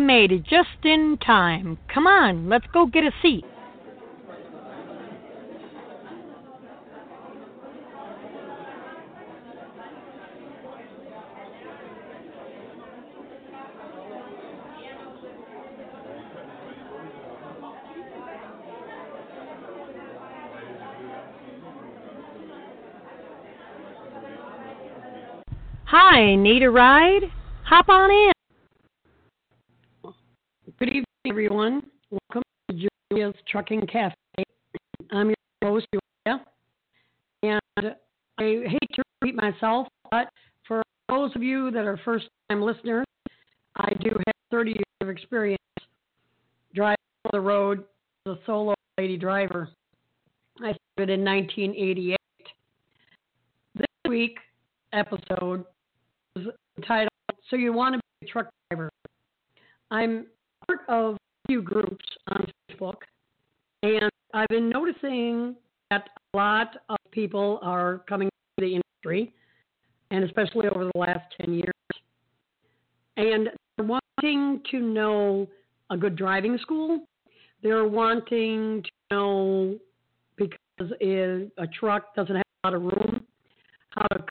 Made it just in time. Come on, let's go get a seat. Hi, need a ride? Hop on in. Good evening, everyone. Welcome to Julia's Trucking Cafe. I'm your host, Julia. And I hate to repeat myself, but for those of you that are first time listeners, I do have 30 years of experience driving on the road as a solo lady driver. I started in 1988. This week episode is entitled So You Want to Be a Truck Driver. I'm part of a few groups on Facebook, and I've been noticing that a lot of people are coming to the industry, and especially over the last 10 years. And they're wanting to know a good driving school. They're wanting to know because a truck doesn't have a lot of room, how to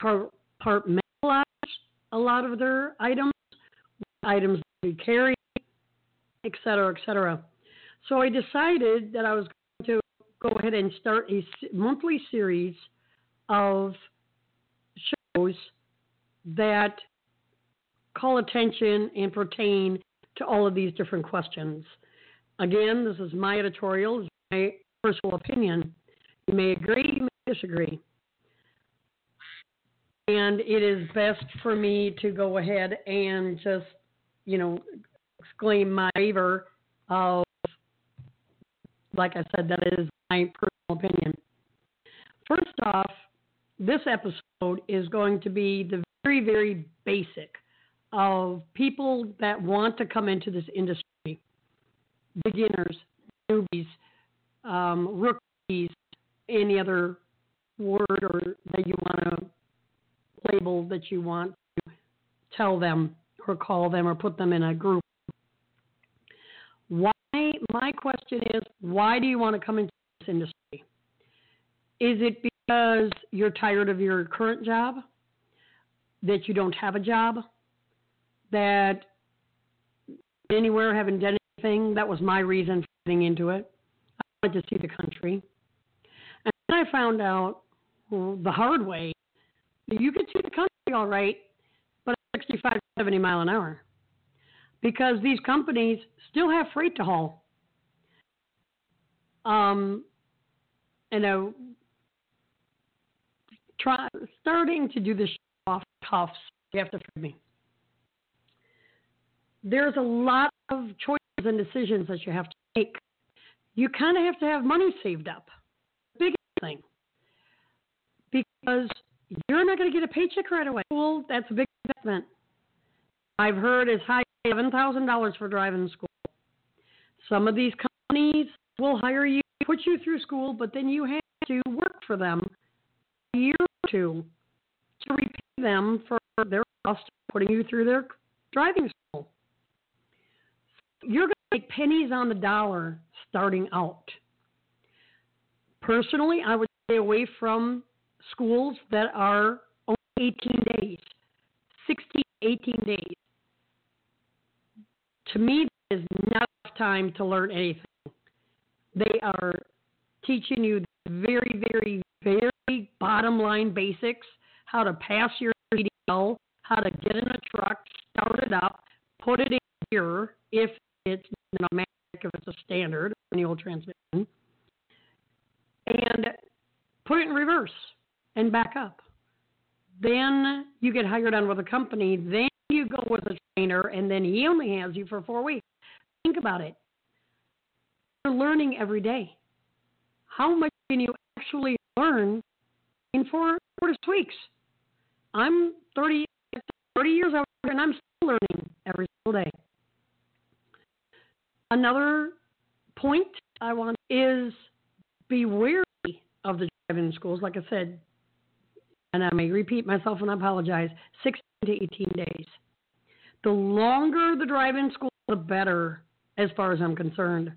compartmentalize a lot of their items, items to carry, et cetera, et cetera. So I decided that I was go ahead and start a monthly series of shows that call attention and pertain to all of these different questions. Again, this is my editorial, my personal opinion. You may agree, you may disagree. And it is best for me to go ahead and just, you know, exclaim my favor of, like I said, that is my personal opinion. First off, this episode is going to be the very, very basic of people that want to come into this industry beginners, newbies, um, rookies, any other word or that you want to label that you want to tell them or call them or put them in a group. My question is, why do you want to come into this industry? Is it because you're tired of your current job? That you don't have a job? That anywhere haven't done anything? That was my reason for getting into it. I wanted to see the country. And then I found out well, the hard way that you can see the country all right, but at 65, 70 mile an hour. Because these companies still have freight to haul. Um, and uh, try, starting to do this off cuffs, you have to forgive me. There's a lot of choices and decisions that you have to make. You kind of have to have money saved up. Big thing. Because you're not going to get a paycheck right away. Well, that's a big investment. I've heard as high as seven thousand dollars for driving school. Some of these companies will hire you, put you through school, but then you have to work for them a year or two to repay them for their cost of putting you through their driving school. You're going to make pennies on the dollar starting out. Personally, I would stay away from schools that are only 18 days, 16, 18 days. To me, that is not enough time to learn anything. They are teaching you very, very, very bottom line basics how to pass your CDL, how to get in a truck, start it up, put it in gear if it's automatic, if it's a standard manual transmission, and put it in reverse and back up. Then you get hired on with a company, then you go with a trainer, and then he only has you for four weeks. Think about it. You're learning every day. How much can you actually learn in four, four to six weeks? I'm 30, 30 years old, and I'm still learning every single day. Another point I want is be wary of the driving schools. Like I said, and I may repeat myself and I apologize, 16 to 18 days. The longer the drive-in school, the better, as far as I'm concerned.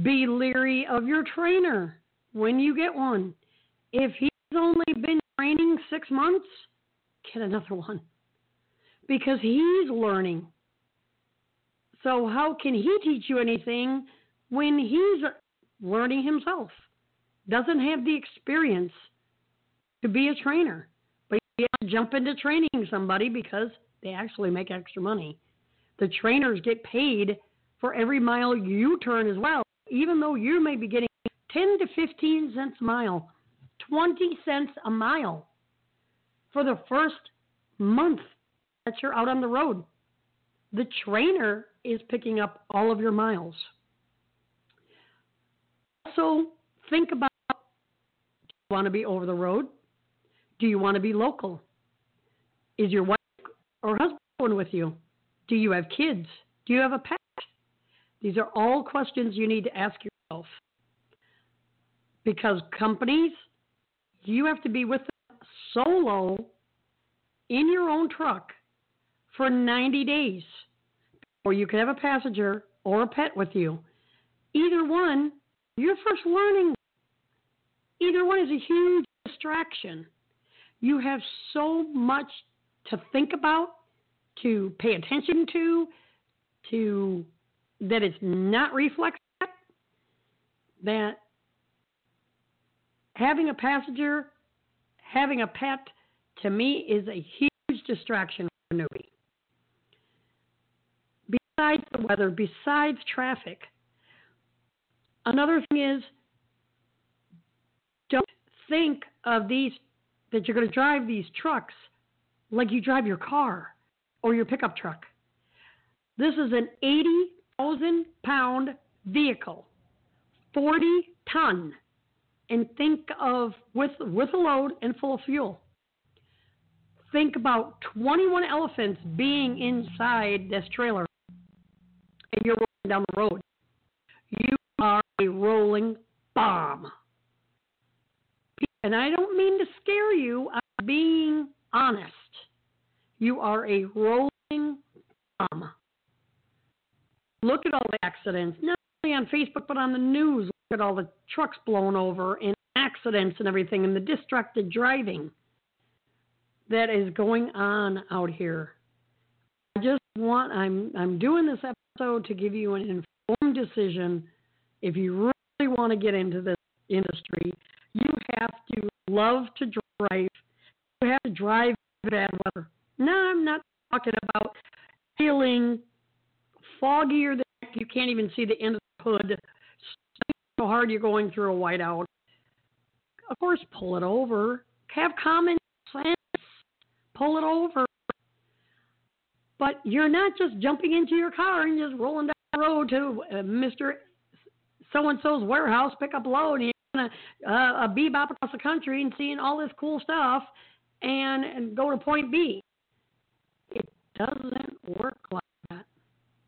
Be leery of your trainer when you get one. If he's only been training six months, get another one because he's learning. So, how can he teach you anything when he's learning himself? Doesn't have the experience to be a trainer, but you have to jump into training somebody because they actually make extra money. The trainers get paid for every mile you turn as well, even though you may be getting 10 to 15 cents a mile, 20 cents a mile for the first month that you're out on the road. The trainer is picking up all of your miles. Also, think about do you want to be over the road? Do you want to be local? Is your wife or husband going with you? Do you have kids? Do you have a pet? These are all questions you need to ask yourself. Because companies, you have to be with them solo in your own truck for 90 days. Or you could have a passenger or a pet with you. Either one, you're first learning. Either one is a huge distraction. You have so much to think about, to pay attention to, to that it's not reflex that having a passenger, having a pet, to me is a huge distraction for a newbie. Besides the weather, besides traffic, another thing is don't think of these that you're going to drive these trucks like you drive your car or your pickup truck. This is an 80,000 pound vehicle, 40 ton, and think of with with a load and full of fuel. Think about 21 elephants being inside this trailer, and you're rolling down the road. You are a rolling bomb. And I don't mean to scare you, I'm being honest. You are a rolling bomb. Look at all the accidents, not only on Facebook, but on the news. Look at all the trucks blown over and accidents and everything and the distracted driving that is going on out here. I just want I'm I'm doing this episode to give you an informed decision if you really want to get into this industry you have to love to drive. You have to drive bad weather. No, I'm not talking about feeling foggier than you can't even see the end of the hood. So hard you're going through a whiteout. Of course, pull it over. Have common sense. Pull it over. But you're not just jumping into your car and just rolling down the road to uh, Mr. So and so's warehouse, pick up load, and a, a bebop across the country and seeing all this cool stuff and, and go to point B. It doesn't work like.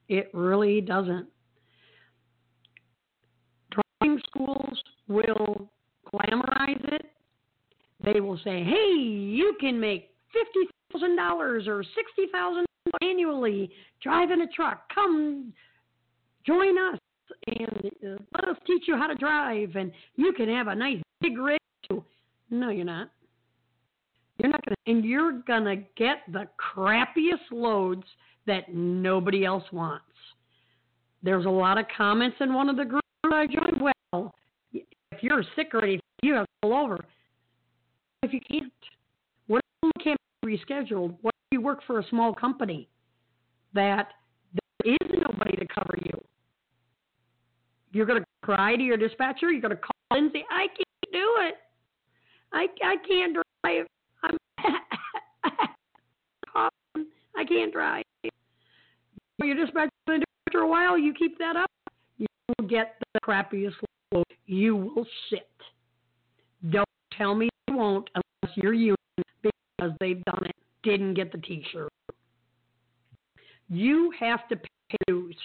It really doesn't. Driving schools will glamorize it. They will say, hey, you can make $50,000 or $60,000 annually driving a truck. Come join us and let us teach you how to drive, and you can have a nice big rig too. No, you're not. You're not gonna, and you're gonna get the crappiest loads that nobody else wants. There's a lot of comments in one of the groups I joined. Well, if you're sick or anything, you have to pull over. If you can't, what if you can't be rescheduled? What if you work for a small company that there is nobody to cover you? You're going to cry to your dispatcher. You're going to call and say, I can't do it. I, I can't drive. I'm, I can't drive. You're just about to do after a while. You keep that up, you will get the crappiest load. You will sit. Don't tell me you won't unless you're union because they've done it. Didn't get the T-shirt. You have to pay dues.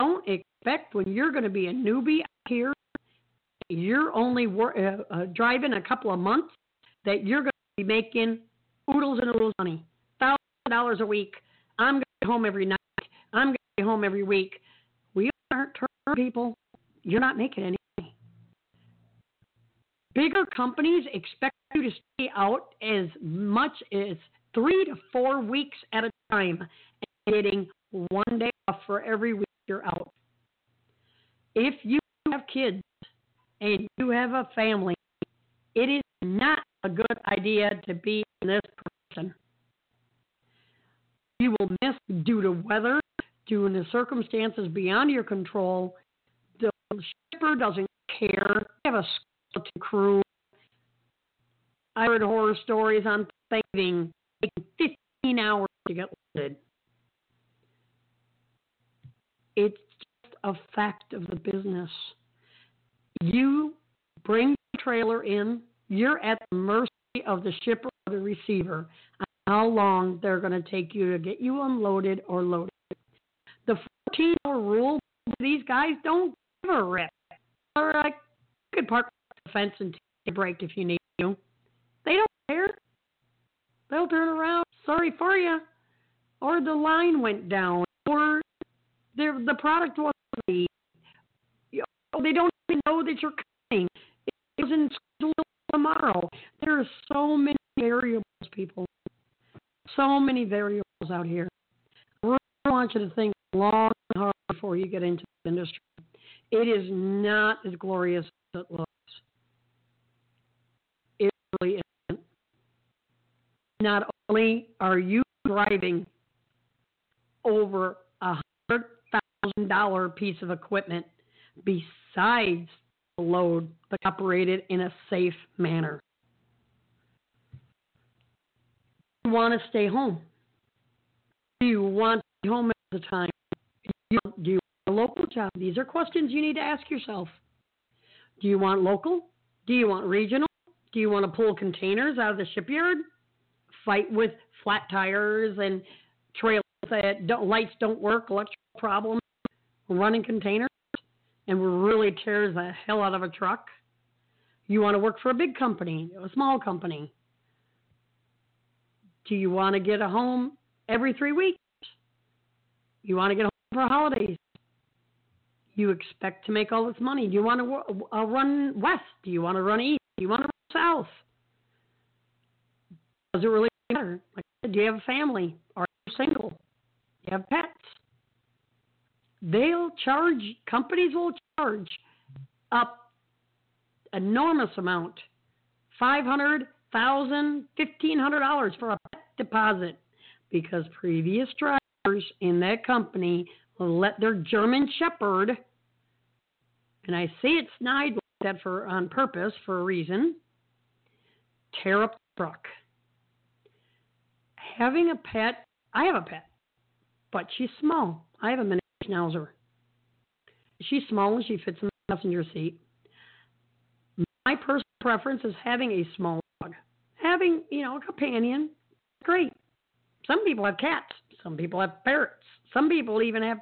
Don't expect when you're going to be a newbie here, you're only wor- uh, uh, driving a couple of months, that you're going to be making oodles and oodles of money, thousand dollars a week. I'm going home every night. I'm going to be home every week. We aren't turn people. You're not making any money. Bigger companies expect you to stay out as much as three to four weeks at a time and getting one day off for every week you're out. If you have kids and you have a family, it is not a good idea to be in this person. You will miss due to weather, due to circumstances beyond your control. The shipper doesn't care. They have a skeleton crew. I heard horror stories on Thanksgiving taking 15 hours to get loaded. It's just a fact of the business. You bring the trailer in, you're at the mercy of the shipper or the receiver on how long they're going to take you to get you unloaded or loaded. The 14 hour rule, these guys don't give a rip. They're uh, like, you could park the fence and take a break if you need to. They don't care. They'll turn around. Sorry for you. Or the line went down. Or the product wasn't ready. They don't even know that you're coming. It isn't tomorrow. There are so many variables, people. So many variables out here. I really want you to think long and hard before you get into the industry. It is not as glorious as it looks. It really isn't. Not only are you driving over a hundred thousand dollar piece of equipment besides the load but operated in a safe manner. You want to stay home. You want to be home at the time? Do you want a local job? These are questions you need to ask yourself. Do you want local? Do you want regional? Do you want to pull containers out of the shipyard? Fight with flat tires and trailers that don't, lights don't work, electrical problems, running containers, and really tears the hell out of a truck? You want to work for a big company, a small company? Do you want to get a home every three weeks? You want to get home for holidays? You expect to make all this money. Do you want to uh, run west? Do you want to run east? Do you want to run south? Does it really matter? Like, do you have a family? Are you single? Do you have pets? They'll charge, companies will charge up enormous amount, five hundred thousand, fifteen hundred dollars $1,500 for a pet deposit, because previous drivers in that company let their German Shepherd, and I say it's snide that for on purpose for a reason, tear up the truck. Having a pet, I have a pet, but she's small. I have a mini schnauzer. She's small and she fits in the passenger seat. My personal preference is having a small dog. Having, you know, a companion, great. Some people have cats. Some people have parrots. Some people even have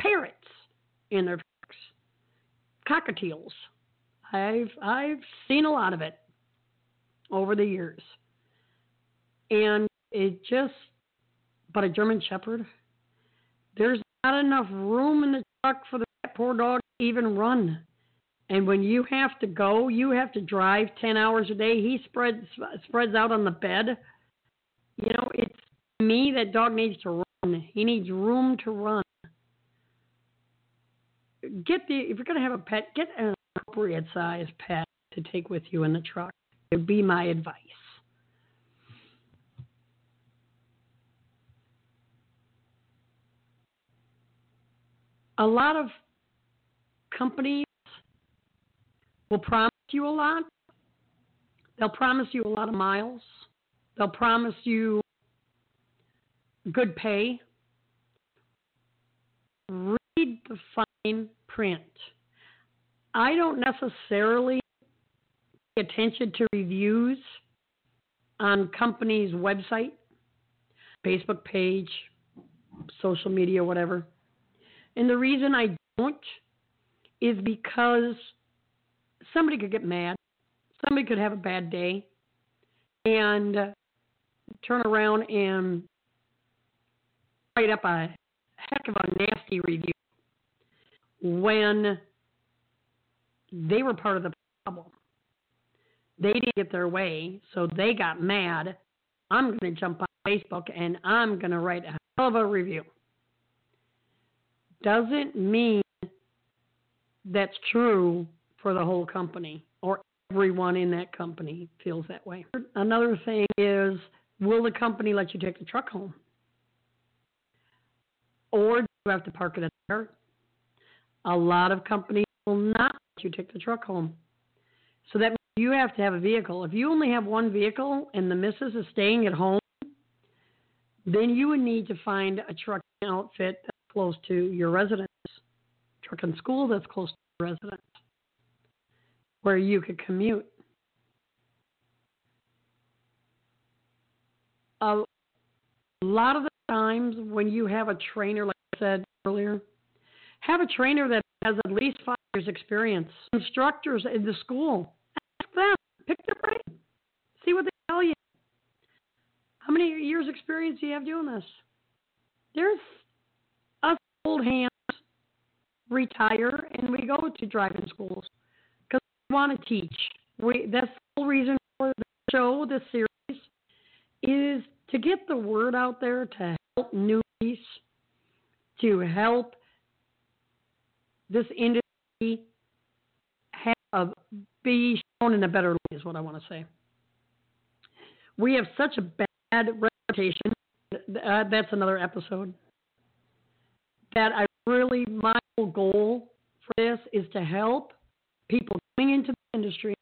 parrots in their trucks. Cockatiels. I've I've seen a lot of it over the years. And it just but a German shepherd, there's not enough room in the truck for the poor dog to even run. And when you have to go, you have to drive 10 hours a day. He spreads spreads out on the bed. You know, it's me that dog needs to run. He needs room to run. Get the if you're going to have a pet, get an appropriate size pet to take with you in the truck. It would be my advice. a lot of companies will promise you a lot. They'll promise you a lot of miles. They'll promise you good pay, read the fine print. I don't necessarily pay attention to reviews on companies' website, Facebook page, social media, whatever. And the reason I don't is because somebody could get mad, somebody could have a bad day, and turn around and write up a heck of a nasty review when they were part of the problem. They didn't get their way, so they got mad. I'm going to jump on Facebook and I'm going to write a hell of a review. Doesn't mean that's true for the whole company or everyone in that company feels that way. Another thing is will the company let you take the truck home? Or do you have to park it in there? A lot of companies will not let you take the truck home. So that means you have to have a vehicle. If you only have one vehicle and the missus is staying at home, then you would need to find a truck outfit that's close to your residence, truck and school that's close to your residence, where you could commute. A lot of the times when you have a trainer, like I said earlier, have a trainer that has at least five years experience. Instructors in the school, ask them, pick their brain, see what they tell you. How many years experience do you have doing this? There's us old hands retire and we go to driving schools because we want to teach. We that's the whole reason for the show, this series, is to get the word out there to newbies, to help this industry have be shown in a better light is what I want to say. We have such a bad reputation. Uh, that's another episode. That I really my goal for this is to help people coming into the industry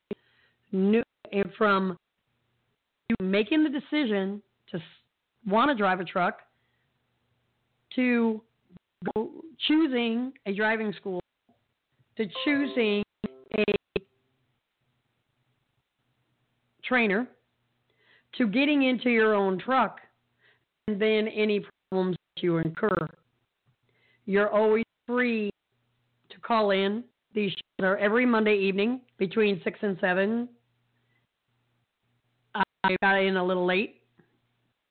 new, from making the decision to want to drive a truck to choosing a driving school to choosing a trainer to getting into your own truck and then any problems that you incur. You're always free to call in. These shows are every Monday evening between 6 and 7. I got in a little late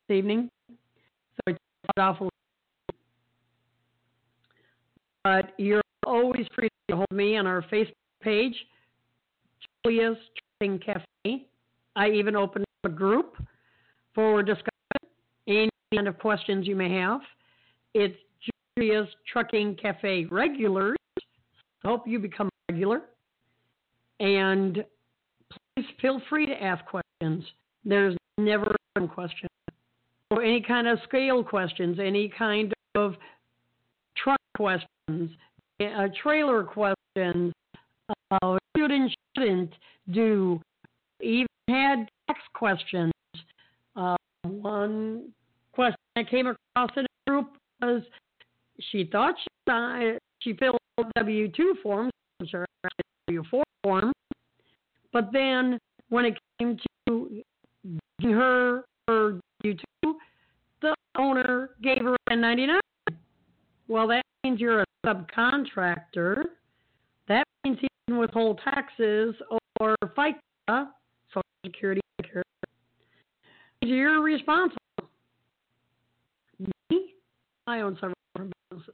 this evening, so I cut off a little. But you're always free to hold me on our Facebook page, Julia's Trucking Cafe. I even opened up a group for discussion, any kind of questions you may have. It's Julia's Trucking Cafe regulars. Hope you become regular. And please feel free to ask questions. There's never a question. Or any kind of scale questions, any kind questions, uh, trailer questions, uh, should and shouldn't do, even had tax questions. Uh, one question I came across in a group was she thought she, uh, she filled W 2 forms, which are W 4 forms, but then when it came to her her W 2, the owner gave her a 99. Well, that means you're a subcontractor. That means he can withhold taxes or FICA, Social Security, You're responsible. Me, I own several businesses,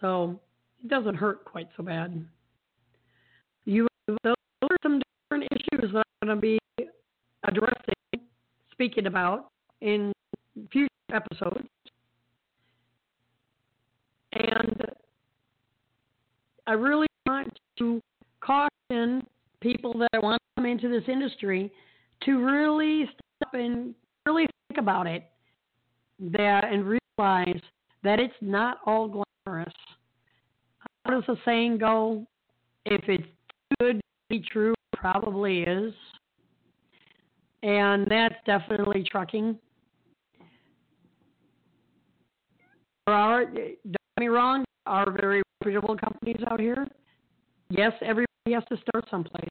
so it doesn't hurt quite so bad. You those are some different issues that I'm going to be addressing, speaking about in future episodes. And I really want to caution people that want to come into this industry to really stop and really think about it that and realize that it's not all glamorous. How does the saying go? If it's good to be true, it probably is. And that's definitely trucking. there are, me wrong, are very reputable companies out here. Yes, everybody has to start someplace.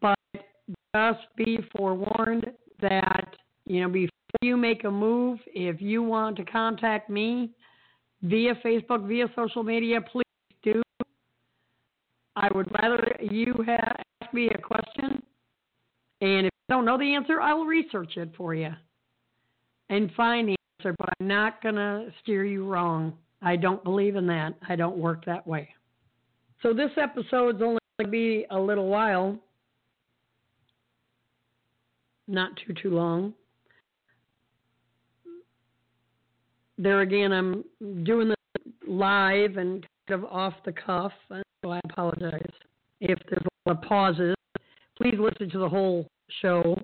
But just be forewarned that, you know, before you make a move, if you want to contact me via Facebook, via social media, please do. I would rather you have, ask me a question, and if I don't know the answer, I will research it for you and find the answer, but I'm not going to steer you wrong. I don't believe in that. I don't work that way. So this episode's only going to be a little while, not too too long. There again, I'm doing this live and kind of off the cuff, so I apologize if there's a lot of pauses. Please listen to the whole show.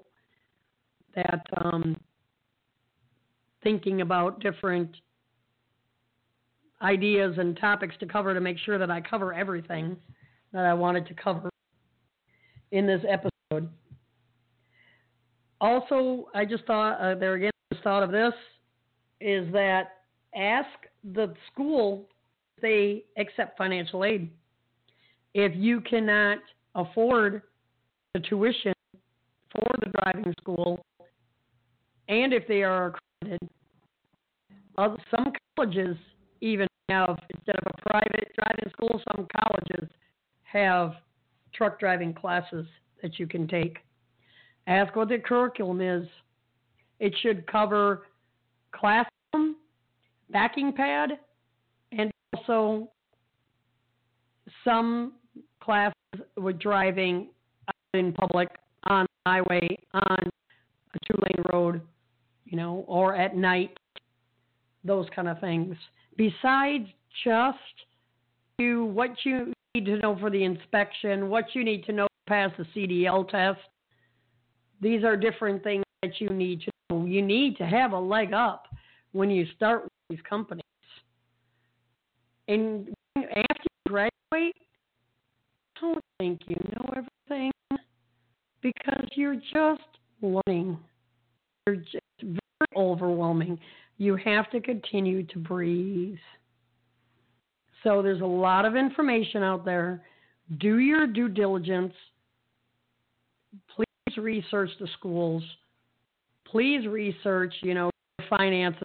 That um, thinking about different ideas and topics to cover to make sure that I cover everything that I wanted to cover in this episode. Also, I just thought uh, there again, just thought of this is that ask the school if they accept financial aid. If you cannot afford the tuition for the driving school, and if they are some colleges even have, instead of a private driving school, some colleges have truck driving classes that you can take. Ask what the curriculum is. It should cover classroom, backing pad, and also some classes with driving in public on highway on a two lane road, you know, or at night, those kind of things besides just to what you need to know for the inspection, what you need to know to pass the CDL test, these are different things that you need to know. You need to have a leg up when you start with these companies. And after you graduate, don't think you know everything because you're just learning. Just very overwhelming you have to continue to breathe. So there's a lot of information out there. Do your due diligence. Please research the schools. Please research, you know, finances,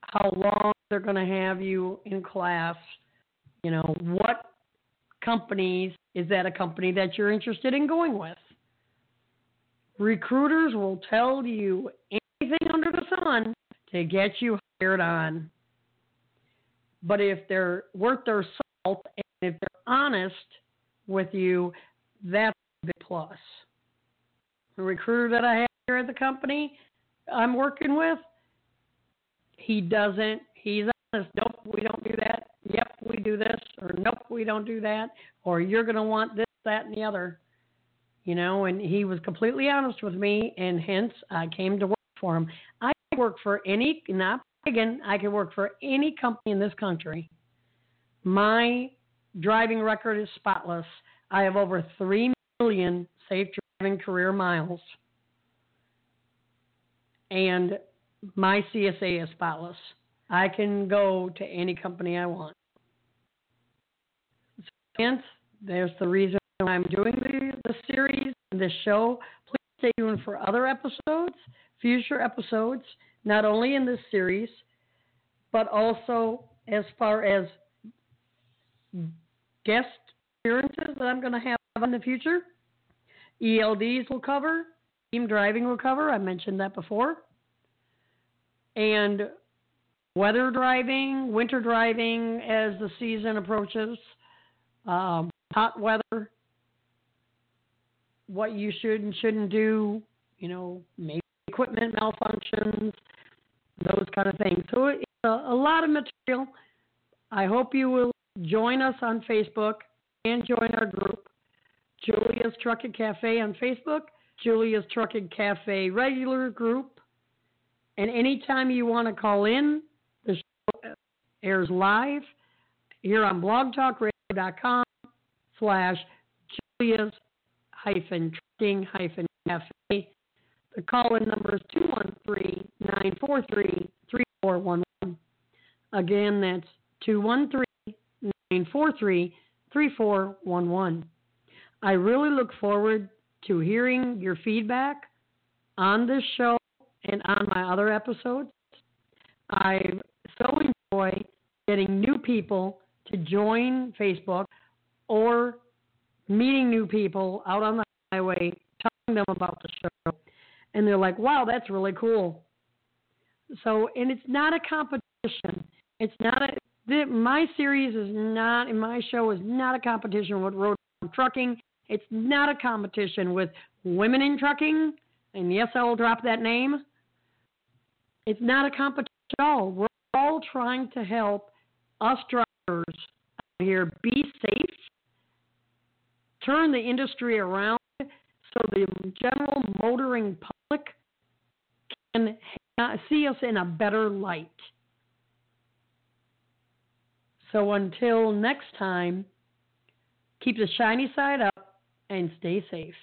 how long they're going to have you in class, you know, what companies is that a company that you're interested in going with? Recruiters will tell you anything under the sun to get you hired on. But if they're worth their salt and if they're honest with you, that's a big plus. The recruiter that I have here at the company I'm working with, he doesn't, he's honest. Nope, we don't do that. Yep, we do this. Or nope, we don't do that. Or you're going to want this, that, and the other. You know, and he was completely honest with me, and hence I came to work for him. I work for any, not again, I can work for any company in this country. My driving record is spotless. I have over 3 million safe driving career miles. And my CSA is spotless. I can go to any company I want. Hence, there's the reason I'm doing the, the series, this show. Please stay tuned for other episodes future episodes, not only in this series, but also as far as guest appearances that I'm going to have in the future. ELDs will cover, team driving will cover. I mentioned that before. And weather driving, winter driving as the season approaches, um, hot weather, what you should and shouldn't do, you know, maybe equipment malfunctions, those kind of things. So it's a, a lot of material. I hope you will join us on Facebook and join our group, Julia's Trucking Cafe on Facebook, Julia's Trucking Cafe regular group. And anytime you want to call in, the show airs live here on blogtalkradio.com slash Julia's hyphen trucking hyphen cafe. The call in number is 213 943 3411. Again, that's 213 943 3411. I really look forward to hearing your feedback on this show and on my other episodes. I so enjoy getting new people to join Facebook or meeting new people out on the highway, telling them about the show. And they're like, wow, that's really cool. So, and it's not a competition. It's not a, the, my series is not, and my show is not a competition with road trucking. It's not a competition with women in trucking. And yes, I will drop that name. It's not a competition at all. We're all trying to help us drivers out here be safe, turn the industry around so the general motoring public can see us in a better light. So until next time, keep the shiny side up and stay safe.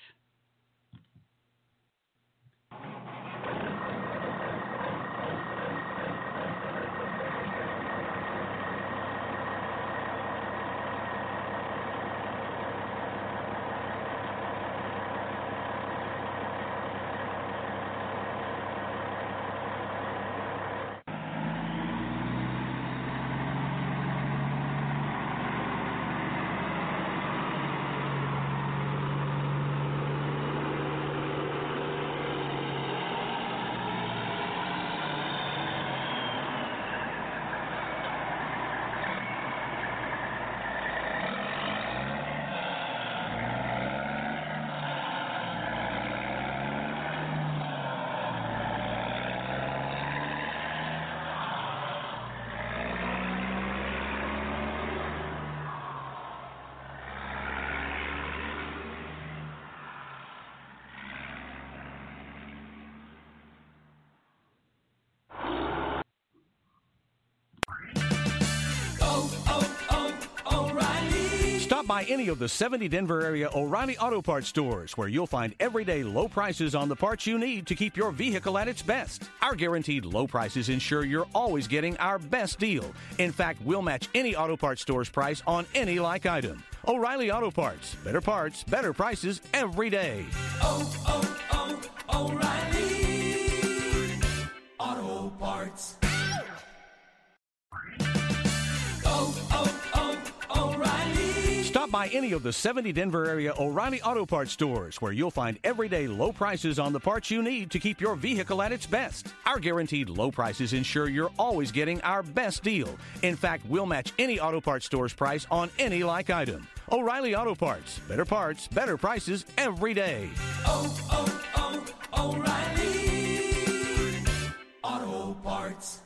Stop by any of the 70 Denver area O'Reilly Auto Parts stores where you'll find everyday low prices on the parts you need to keep your vehicle at its best. Our guaranteed low prices ensure you're always getting our best deal. In fact, we'll match any auto parts store's price on any like item. O'Reilly Auto Parts. Better parts, better prices every day. Oh, oh, oh, O'Reilly Auto Parts. by any of the 70 Denver area O'Reilly Auto Parts stores where you'll find everyday low prices on the parts you need to keep your vehicle at its best. Our guaranteed low prices ensure you're always getting our best deal. In fact, we'll match any auto parts store's price on any like item. O'Reilly Auto Parts. Better parts, better prices every day. Oh, oh, oh, O'Reilly Auto Parts.